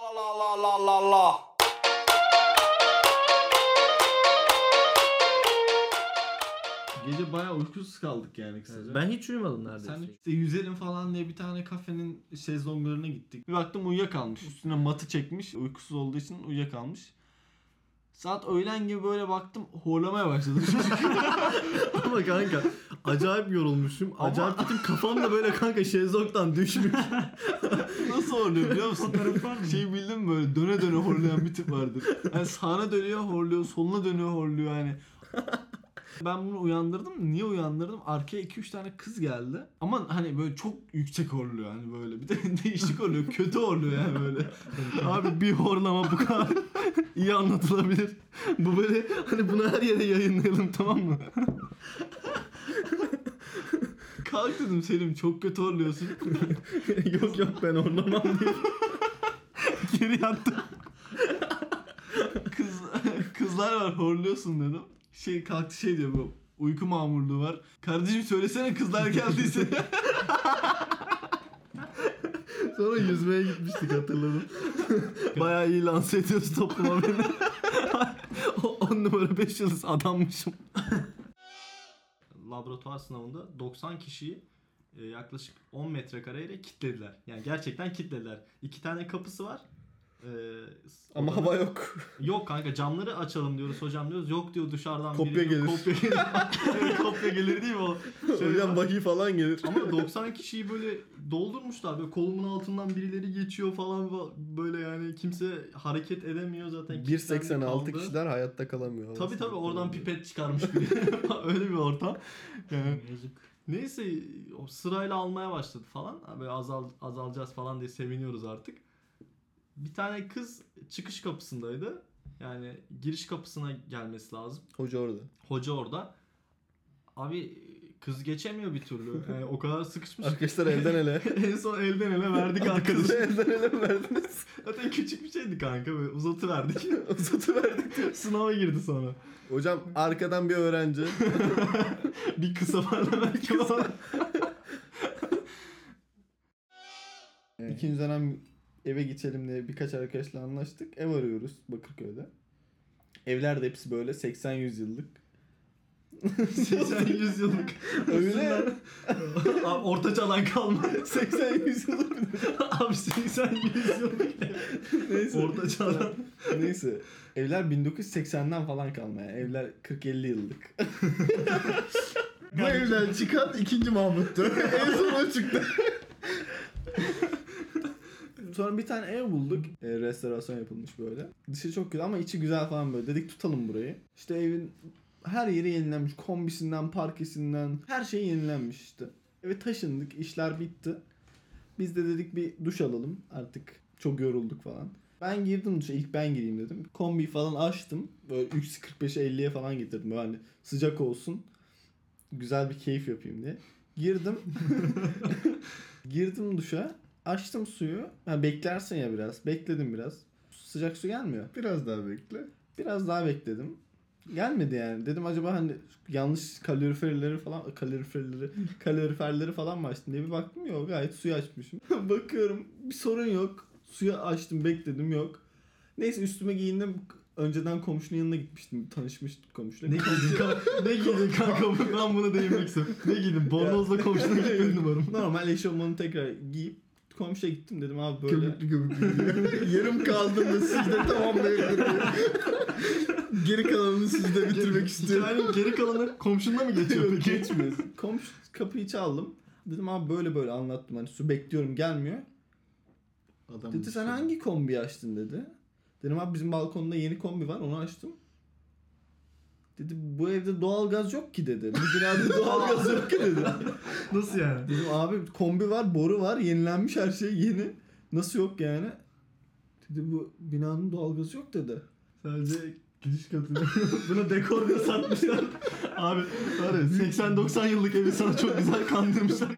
Allah Allah Allah Allah Allah. Gece bayağı uykusuz kaldık yani kısaca. Ben hiç uyumadım neredeyse. Sen işte yüzelim falan diye bir tane kafenin şezlonglarına gittik. Bir baktım uyuyakalmış. Üstüne matı çekmiş. Uykusuz olduğu için uyuyakalmış. Saat öğlen gibi böyle baktım horlamaya başladı. Ama kanka acayip yorulmuşum. Ama- Acayip bütün kafam da böyle kanka şezlongdan düşmüş. Nasıl horluyor biliyor musun? Fotoğraf var mı? şey bildin mi böyle döne döne horlayan bir tip vardır. Yani sağına dönüyor horluyor, soluna dönüyor horluyor yani. Ben bunu uyandırdım. Niye uyandırdım? Arkaya 2-3 tane kız geldi. Ama hani böyle çok yüksek horluyor hani böyle. Bir de değişik horluyor. Kötü horluyor yani böyle. Abi bir horlama bu kadar iyi anlatılabilir. Bu böyle hani bunu her yere yayınlayalım tamam mı? Kalk dedim Selim çok kötü horluyorsun. yok yok ben horlamam diye. Geri yattım. Kız, kızlar var horluyorsun dedim. Şey kalktı şey diyor bu uyku mamurluğu var. Kardeşim söylesene kızlar geldiyse. Sonra yüzmeye gitmiştik hatırladım. Bayağı iyi lanse ediyoruz topluma beni. O 10 numara 5 yıldız adammışım. Laboratuvar sınavında 90 kişiyi e, yaklaşık 10 metrekareyle kilitlediler. Yani gerçekten kilitlediler. İki tane kapısı var. E, Ama hava yok. Yok kanka camları açalım diyoruz hocam diyoruz. Yok diyor dışarıdan Kopya biri gelir. Kopya gelir. Kopya gelir değil mi o? Şöyle Hocam vahiy falan gelir. ama 90 kişiyi böyle doldurmuşlar. Böyle kolumun altından birileri geçiyor falan böyle yani kimse hareket edemiyor zaten. kilitlendi 1.86 kaldı. kişiler hayatta kalamıyor. Tabii tabii oradan pipet çıkarmış biri. Öyle bir ortam. Yani Yazık. neyse o sırayla almaya başladı falan. Böyle azal azalacağız falan diye seviniyoruz artık. Bir tane kız çıkış kapısındaydı. Yani giriş kapısına gelmesi lazım. Hoca orada. Hoca orada. Abi kız geçemiyor bir türlü. Yani o kadar sıkışmış. Arkadaşlar elden ele. en son elden ele verdik arkadaşı. elden ele verdiniz? Zaten küçük bir şeydi kanka böyle uzatıverdik. Uzatıverdik. Sınava girdi sonra. Hocam arkadan bir öğrenci. bir kısa varla belki. İkinci dönem eve geçelim diye birkaç arkadaşla anlaştık. Ev arıyoruz Bakırköy'de. Evler de hepsi böyle 80-100 yıllık. 80-100 yıllık. Öyle. Abi orta çalan kalma. 80-100 yıllık. Abi 80-100 yıllık. Neyse. Orta çalan. Neyse. Evler 1980'den falan kalma yani. Evler 40-50 yıllık. Bu evden çıkan ikinci Mahmut'tu. en son o çıktı. Sonra bir tane ev bulduk. E, restorasyon yapılmış böyle. Dışı çok güzel ama içi güzel falan böyle. Dedik tutalım burayı. İşte evin her yeri yenilenmiş. Kombisinden, parkesinden her şey yenilenmiş işte. Eve taşındık. işler bitti. Biz de dedik bir duş alalım. Artık çok yorulduk falan. Ben girdim duşa. ilk ben gireyim dedim. Kombi falan açtım. Böyle 3.45'e 50'ye falan getirdim. Böyle hani sıcak olsun. Güzel bir keyif yapayım diye. Girdim. girdim duşa. Açtım suyu. Ha, beklersin ya biraz. Bekledim biraz. Sıcak su gelmiyor. Biraz daha bekle. Biraz daha bekledim. Gelmedi yani. Dedim acaba hani yanlış kaloriferleri falan kaloriferleri kaloriferleri falan mı açtım diye bir baktım yok gayet suyu açmışım. Bakıyorum bir sorun yok. Suyu açtım bekledim yok. Neyse üstüme giyindim. Önceden komşunun yanına gitmiştim. Tanışmıştık komşuyla. Ne giydin kanka? Ne giydin kanka? Ben buna değinmek istiyorum. Ne giydin? Bornozla komşuna gitmedin umarım. Normal eşofmanı tekrar giyip komşuya gittim dedim abi böyle. Köpüklü köpüklü. Yarım kaldığında sizde tamamlayabilirim. Geri kalanını sizde bitirmek istiyorum. Hikayenin geri kalanı komşunda mı geçiyor peki? geçmiyor. Komşu kapıyı çaldım. Dedim abi böyle böyle anlattım hani su bekliyorum gelmiyor. Adam Dedi sen hangi kombi açtın dedi. Dedim abi bizim balkonda yeni kombi var onu açtım. Dedi bu evde doğalgaz yok ki dedi. Bu binada doğalgaz yok ki dedi. Nasıl yani? Dedim abi kombi var, boru var, yenilenmiş her şey yeni. Nasıl yok yani? Dedi bu binanın doğalgazı yok dedi. Sadece giriş katını. Buna dekor diye satmışlar. Abi var ya 80-90 yıllık evi sana çok güzel kandırmışlar.